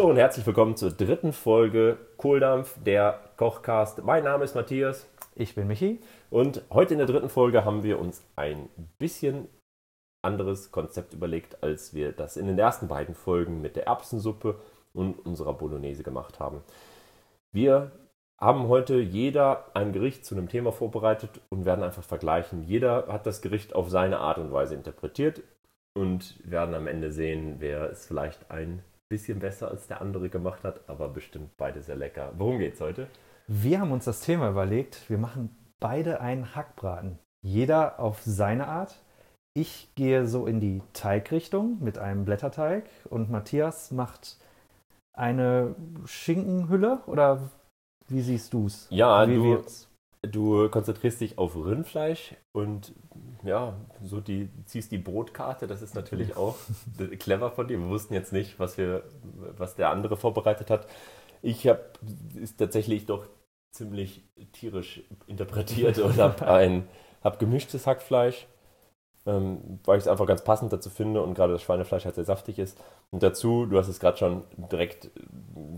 Hallo und herzlich willkommen zur dritten Folge Kohldampf, der Kochcast. Mein Name ist Matthias. Ich bin Michi. Und heute in der dritten Folge haben wir uns ein bisschen anderes Konzept überlegt, als wir das in den ersten beiden Folgen mit der Erbsensuppe und unserer Bolognese gemacht haben. Wir haben heute jeder ein Gericht zu einem Thema vorbereitet und werden einfach vergleichen. Jeder hat das Gericht auf seine Art und Weise interpretiert und werden am Ende sehen, wer es vielleicht ein bisschen besser als der andere gemacht hat, aber bestimmt beide sehr lecker. Worum geht's heute? Wir haben uns das Thema überlegt. Wir machen beide einen Hackbraten. Jeder auf seine Art. Ich gehe so in die Teigrichtung mit einem Blätterteig und Matthias macht eine Schinkenhülle oder wie siehst du's? Ja, wie du, wird's? Du konzentrierst dich auf Rindfleisch und ja, so die ziehst die Brotkarte. Das ist natürlich auch clever von dir. Wir wussten jetzt nicht, was wir, was der andere vorbereitet hat. Ich habe ist tatsächlich doch ziemlich tierisch interpretiert und habe ein hab gemischtes Hackfleisch, ähm, weil ich es einfach ganz passend dazu finde und gerade das Schweinefleisch halt sehr saftig ist. Und dazu, du hast es gerade schon direkt,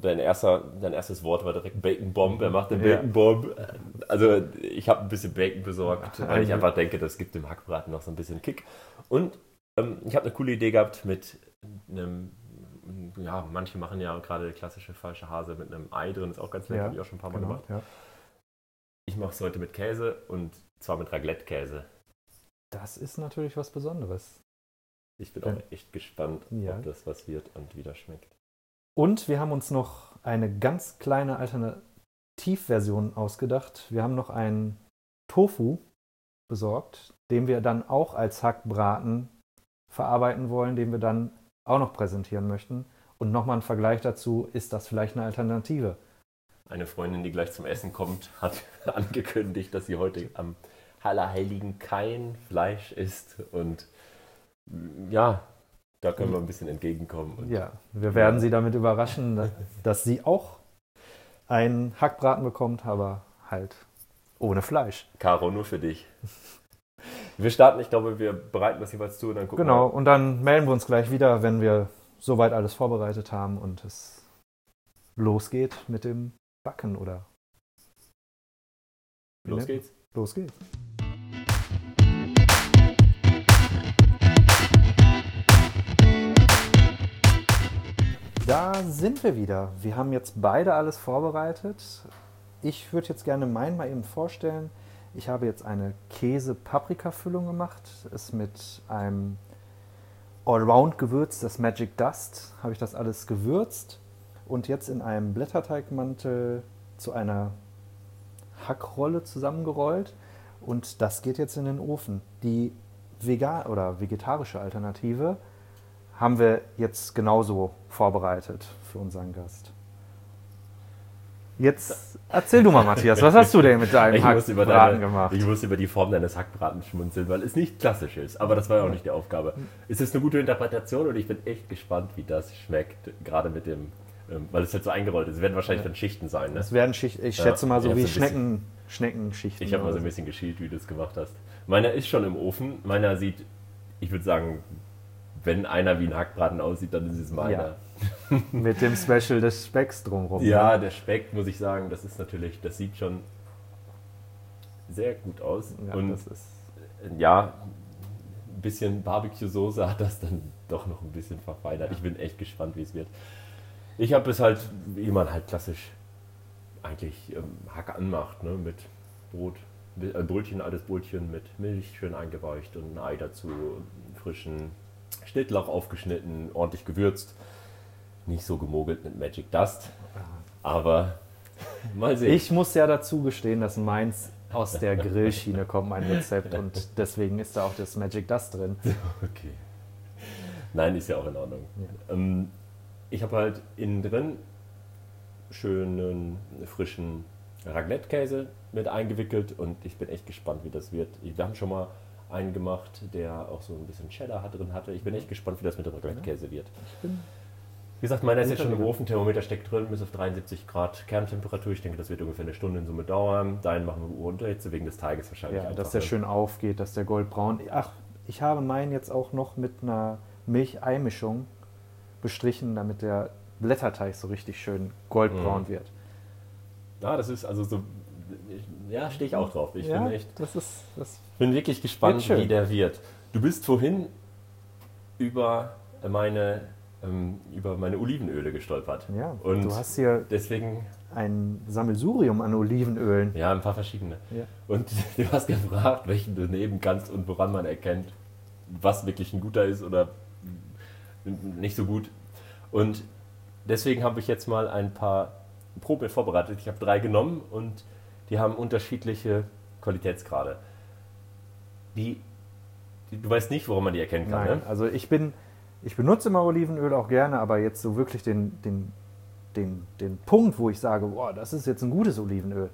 dein, erster, dein erstes Wort war direkt Bacon Bomb. Er macht den Ja. Bacon Bomb. Also ich habe ein bisschen Bacon besorgt, weil ich einfach denke, das gibt dem Hackbraten noch so ein bisschen Kick. Und ähm, ich habe eine coole Idee gehabt mit einem, ja, manche machen ja gerade klassische falsche Hase mit einem Ei drin, ist auch ganz lecker, Ja, habe ich auch schon ein paar Mal Genau, gemacht. ja. Ich mache es heute mit Käse und zwar mit Raclette-Käse. Das ist natürlich was Besonderes. Ich bin auch echt gespannt, Ja. ob das was wird und wie das schmeckt. Und wir haben uns noch eine ganz kleine Alternativversion ausgedacht. Wir haben noch einen Tofu besorgt, den wir dann auch als Hackbraten verarbeiten wollen, den wir dann auch noch präsentieren möchten. Und nochmal ein Vergleich dazu, ist das vielleicht eine Alternative? Eine Freundin, die gleich zum Essen kommt, hat angekündigt, dass sie heute am Allerheiligen kein Fleisch isst. Und ja, da können wir ein bisschen entgegenkommen. Ja, wir werden sie damit überraschen, dass, dass sie auch einen Hackbraten bekommt, aber halt ohne Fleisch. Caro, nur für dich. Wir starten, ich glaube, wir bereiten das jeweils zu und dann gucken Genau, wir. und dann melden wir uns gleich wieder, wenn wir soweit alles vorbereitet haben und es losgeht mit dem Backen oder Los geht's. los geht's. Da sind wir wieder. Wir haben jetzt beide alles vorbereitet. Ich würde jetzt gerne meinen mal eben vorstellen. Ich habe jetzt eine Käse-Paprika-Füllung gemacht. Ist mit einem Allround-Gewürz, das Magic Dust, habe ich das alles gewürzt und jetzt in einem Blätterteigmantel zu einer Hackrolle zusammengerollt und das geht jetzt in den Ofen. Die vegan oder vegetarische Alternative haben wir jetzt genauso vorbereitet für unseren Gast. Jetzt erzähl du mal, Matthias, was hast du denn mit deinem Ich Hackbraten deine, gemacht? ich muss über die Form deines Hackbratens schmunzeln, weil es nicht klassisch ist. Aber das war ja auch nicht die Aufgabe. Es ist eine gute Interpretation und ich bin echt gespannt, wie das schmeckt. Gerade mit dem, ähm, weil es halt so eingerollt ist. Es werden wahrscheinlich dann Schichten sein. Ne? Das werden Schicht, ich Ja, schätze mal so hab wie so Schnecken, Schneckenschichten. Ich habe mal so ein bisschen geschielt, wie du es gemacht hast. Meiner ist schon im Ofen. Meiner sieht, ich würde sagen, wenn einer wie ein Hackbraten aussieht, dann ist es meiner. Mit dem Special des Specks drumherum. Ja, ne? der Speck, muss ich sagen, das ist natürlich, das sieht schon sehr gut aus. ja und das ist ja, ein bisschen Barbecue-Soße hat das dann doch noch ein bisschen verfeinert. Ich bin echt gespannt, wie es wird. Ich habe es halt, wie man halt klassisch eigentlich ähm, Hack anmacht, ne? mit Brot, äh, Brötchen, altes Brötchen mit Milch schön eingeweicht und ein Ei dazu, frischen Schnittlauch aufgeschnitten, ordentlich gewürzt. Nicht so gemogelt mit Magic Dust, aber mal sehen. Ich muss ja dazu gestehen, dass meins aus der Grillschiene kommt, mein Rezept. Und deswegen ist da auch das Magic Dust drin. Okay. Nein, ist ja auch in Ordnung. Ähm, ich habe halt innen drin schönen, frischen Raclette-Käse mit eingewickelt und ich bin echt gespannt, wie das wird. Wir haben schon mal einen gemacht, der auch so ein bisschen Cheddar hat- drin hatte. Ich bin echt gespannt, wie das mit dem Raclette-Käse wird. Wie gesagt, meiner ist jetzt schon im Ofen, Thermometer steckt drin, bis auf 73 Grad Kerntemperatur. Ich denke, das wird ungefähr eine Stunde in Summe dauern. Deinen machen wir Unterhitze wegen des Teiges wahrscheinlich. Ja, einfach, dass der ne? schön aufgeht, dass der goldbraun. Ach, ich habe meinen jetzt auch noch mit einer Milch-Ei-Mischung bestrichen, damit der Blätterteig so richtig schön goldbraun Mhm. wird. Ja, das ist also so. Ja, stehe ich auch drauf. Ich ja, bin echt. das ist das. Bin wirklich gespannt, wie der wird. Du bist vorhin über meine, ähm, über meine Olivenöle gestolpert. Ja, Und du hast hier deswegen, ein Sammelsurium an Olivenölen. ja, ein paar verschiedene. Ja. Und du hast gefragt, welchen du nehmen kannst und woran man erkennt, was wirklich ein guter ist oder nicht so gut. Und deswegen habe ich jetzt mal ein paar Proben vorbereitet. Ich habe drei genommen und die haben unterschiedliche Qualitätsgrade. Die, du weißt nicht, woran man die erkennen kann, Nein, ne? also ich bin, ich benutze immer Olivenöl auch gerne, aber jetzt so wirklich den, den, den, den Punkt, wo ich sage, boah, das ist jetzt ein gutes Olivenöl,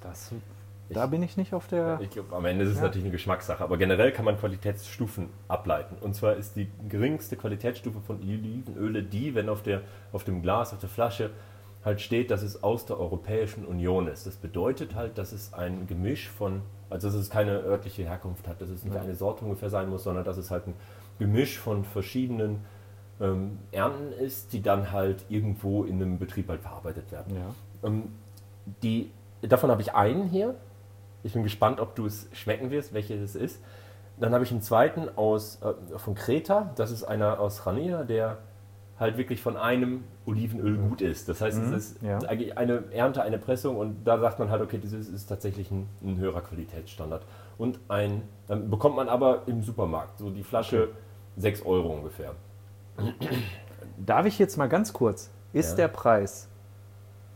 das, da Ich- bin ich nicht auf der. Ich glaube, am Ende ist es Ja. natürlich eine Geschmackssache, aber generell kann man Qualitätsstufen ableiten. Und zwar ist die geringste Qualitätsstufe von Olivenöle die, wenn auf, der, auf dem Glas, auf der Flasche halt steht, dass es aus der Europäischen Union ist. Das bedeutet halt, dass es ein Gemisch von, also dass es keine örtliche Herkunft hat, dass es nicht Ja. eine Sorte ungefähr sein muss, sondern dass es halt ein Gemisch von verschiedenen ähm, Ernten ist, die dann halt irgendwo in einem Betrieb halt verarbeitet werden. ja. Ähm, die, davon habe ich einen hier. Ich bin gespannt, ob du es schmecken wirst, welches es ist. Dann habe ich einen zweiten aus, äh, von Kreta. Das ist einer aus Rania, der halt wirklich von einem Olivenöl gut ist. Das heißt, Mhm, es ist ja. eigentlich eine Ernte, eine Pressung und da sagt man halt, okay, dieses ist tatsächlich ein, ein höherer Qualitätsstandard. Und ein, dann bekommt man aber im Supermarkt, so die Flasche 6 Euro ungefähr. Darf ich jetzt mal ganz kurz, ist Ja. der Preis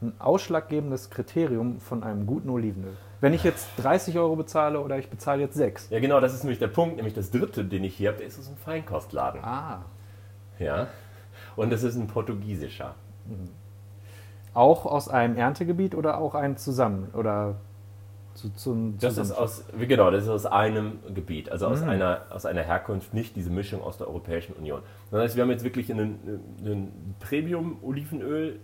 ein ausschlaggebendes Kriterium von einem guten Olivenöl? Wenn ich jetzt 30 Euro bezahle oder ich bezahle jetzt 6? Ja, genau, das ist nämlich der Punkt. Nämlich das dritte, den ich hier habe, der ist aus einem Feinkostladen. Ah. Ja. Und das ist ein portugiesischer. Auch aus einem Erntegebiet oder auch ein zusammen? Oder zu, zum Das ist aus, genau, das ist aus einem Gebiet, also aus, Mhm. einer, aus einer Herkunft, nicht diese Mischung aus der Europäischen Union. Das heißt, wir haben jetzt wirklich einen, einen Premium-Olivenöl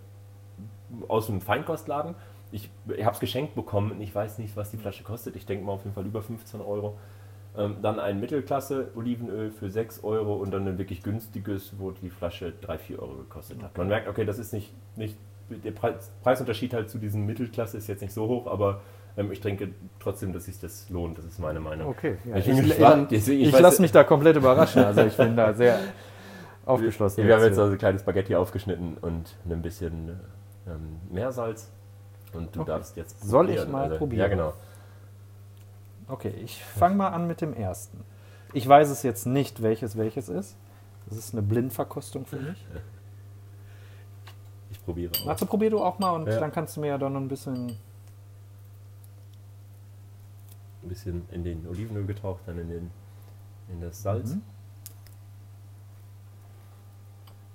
aus einem Feinkostladen. Ich, ich habe es geschenkt bekommen und ich weiß nicht, was die Flasche kostet. Ich denke mal auf jeden Fall über 15 Euro. Ähm, dann ein Mittelklasse-Olivenöl für 6 Euro und dann ein wirklich günstiges, wo die Flasche 3, 4 Euro gekostet hat. Man merkt, okay, das ist nicht, nicht der Preis, Preisunterschied halt zu diesem Mittelklasse ist jetzt nicht so hoch, aber ähm, ich denke trotzdem, dass sich das lohnt. Das ist meine Meinung. Okay, ja, Ich ich, ich, weiß- lasse mich da komplett überraschen. Also ich bin da sehr aufgeschlossen. Wir haben jetzt also ein kleines Spaghetti aufgeschnitten und ein bisschen ähm, Meersalz. Und du Okay. darfst jetzt Soll ich mal probieren? Ja, genau. Okay, ich fange mal an mit dem ersten. Ich weiß es jetzt nicht, welches welches ist. Das ist eine Blindverkostung für mich. Ich probiere auch. Matze, probier du auch mal und Ja. dann kannst du mir ja dann noch ein bisschen. Ein bisschen in den Olivenöl getaucht, dann in, den, in das Salz. Mhm.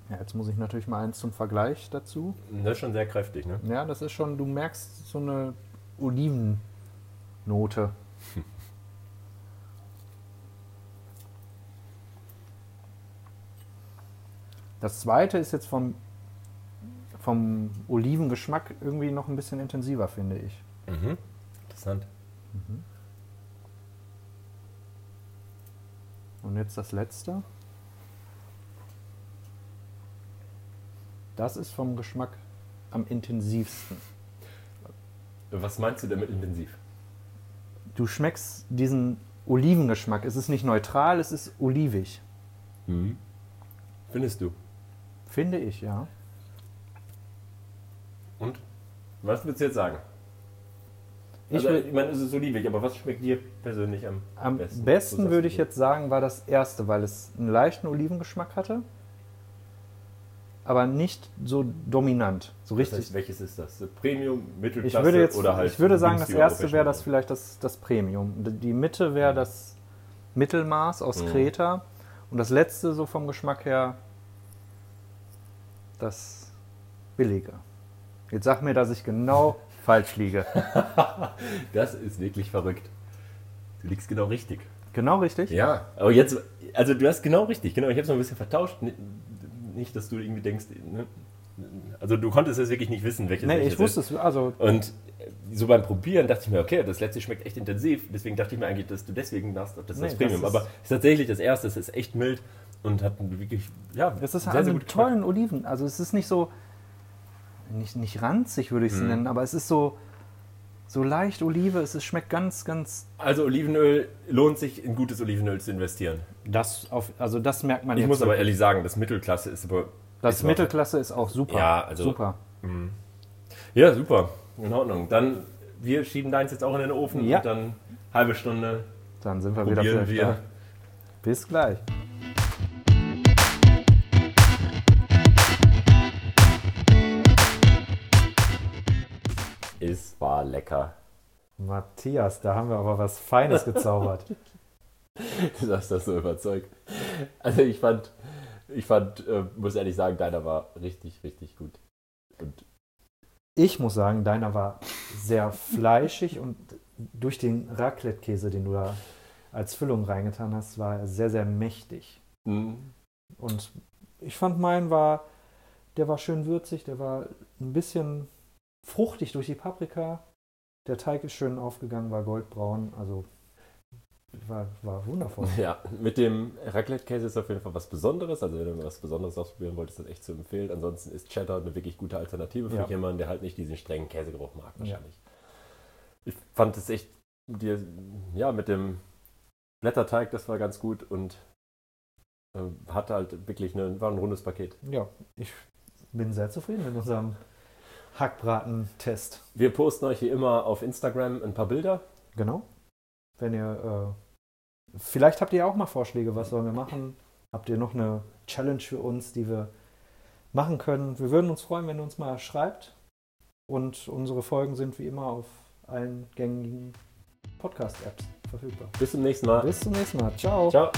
Ja, jetzt muss ich natürlich mal eins zum Vergleich dazu. Das ist schon sehr kräftig, ne? Ja, das ist schon, du merkst so eine Olivennote. Das zweite ist jetzt vom, vom Olivengeschmack irgendwie noch ein bisschen intensiver, finde ich. Mhm. Interessant. Und jetzt das letzte. Das ist vom Geschmack am intensivsten. Was meinst du damit intensiv? Du schmeckst diesen Olivengeschmack. Es ist nicht neutral, es ist olivig. Mhm. Findest du? Finde ich, ja. Und? Was würdest du jetzt sagen? Ich also, ich meine, es ist olivig, aber was schmeckt dir persönlich am, Am besten? besten, Was sagst würde ich jetzt sagen, war das erste, weil es einen leichten Olivengeschmack hatte, aber nicht so dominant, so Das richtig. heißt, welches ist das? Premium, Mittelklasse ich würde jetzt, oder halt ich würde sagen, das erste wäre das vielleicht das, das Premium. Die Mitte wäre das Mittelmaß aus Mhm. Kreta und das letzte so vom Geschmack her das Billige. Jetzt sag mir, dass ich genau falsch liege. Das ist wirklich verrückt. Du liegst genau richtig. Genau richtig? Ja, aber jetzt, also du hast genau richtig, genau. Ich habe es noch ein bisschen vertauscht. Ni- Nicht, dass du irgendwie denkst, ne? also du konntest es wirklich nicht wissen, welches Nee, welches ich wusste es, also Und so beim Probieren dachte ich mir, okay, das letzte schmeckt echt intensiv. Deswegen dachte ich mir eigentlich, dass du deswegen machst, ob das Nee, das Premium. das ist- aber es ist tatsächlich das erste, es ist echt mild und hat wirklich, ja, Es ist sehr, sehr Geschmack. tollen Oliven. Also es ist nicht so, nicht, nicht ranzig würde ich es Mhm. nennen, aber es ist so, so leicht Olive. Es schmeckt ganz, ganz. Also Olivenöl lohnt sich, in gutes Olivenöl zu investieren. Das auf, also das merkt man Ich muss aber ehrlich sagen, das Mittelklasse ist aber. Das ist Mittelklasse ist auch super. Ja, also- super. Ja, super. In Ordnung. Dann, wir schieben deins jetzt auch in den Ofen Ja. und dann halbe Stunde Dann sind wir wieder wir. da. Bis gleich. Es war lecker. Matthias, da haben wir aber was Feines gezaubert. Du hast das so überzeugt. Also ich fand, ich fand, äh, muss ehrlich sagen, deiner war richtig, richtig gut. Und Ich muss sagen, deiner war sehr fleischig und durch den Raclette-Käse, den du da als Füllung reingetan hast, war er sehr, sehr mächtig. mh, Und ich fand meinen war, der war schön würzig, der war ein bisschen fruchtig durch die Paprika. Der Teig ist schön aufgegangen, war goldbraun, also war, war wundervoll. ja, mit dem Raclette-Käse ist auf jeden Fall was Besonderes. Also wenn du was Besonderes ausprobieren wolltest, ist das echt zu empfehlen. Ansonsten ist Cheddar eine wirklich gute Alternative für Ja. jemanden, der halt nicht diesen strengen Käsegeruch mag wahrscheinlich. Ich fand es echt, dir, ja, mit dem Blätterteig, das war ganz gut und äh, hatte halt wirklich eine, war ein rundes Paket. Ja, ich bin sehr zufrieden mit unserem Hackbraten-Test. Wir posten euch wie immer auf Instagram ein paar Bilder. Genau. Wenn ihr, äh, vielleicht habt ihr auch mal Vorschläge, was sollen wir machen? Habt ihr noch eine Challenge für uns, die wir machen können? Wir würden uns freuen, wenn ihr uns mal schreibt. Und unsere Folgen sind wie immer auf allen gängigen Podcast-Apps verfügbar. Bis zum nächsten Mal. Bis zum nächsten Mal. Ciao. Ciao.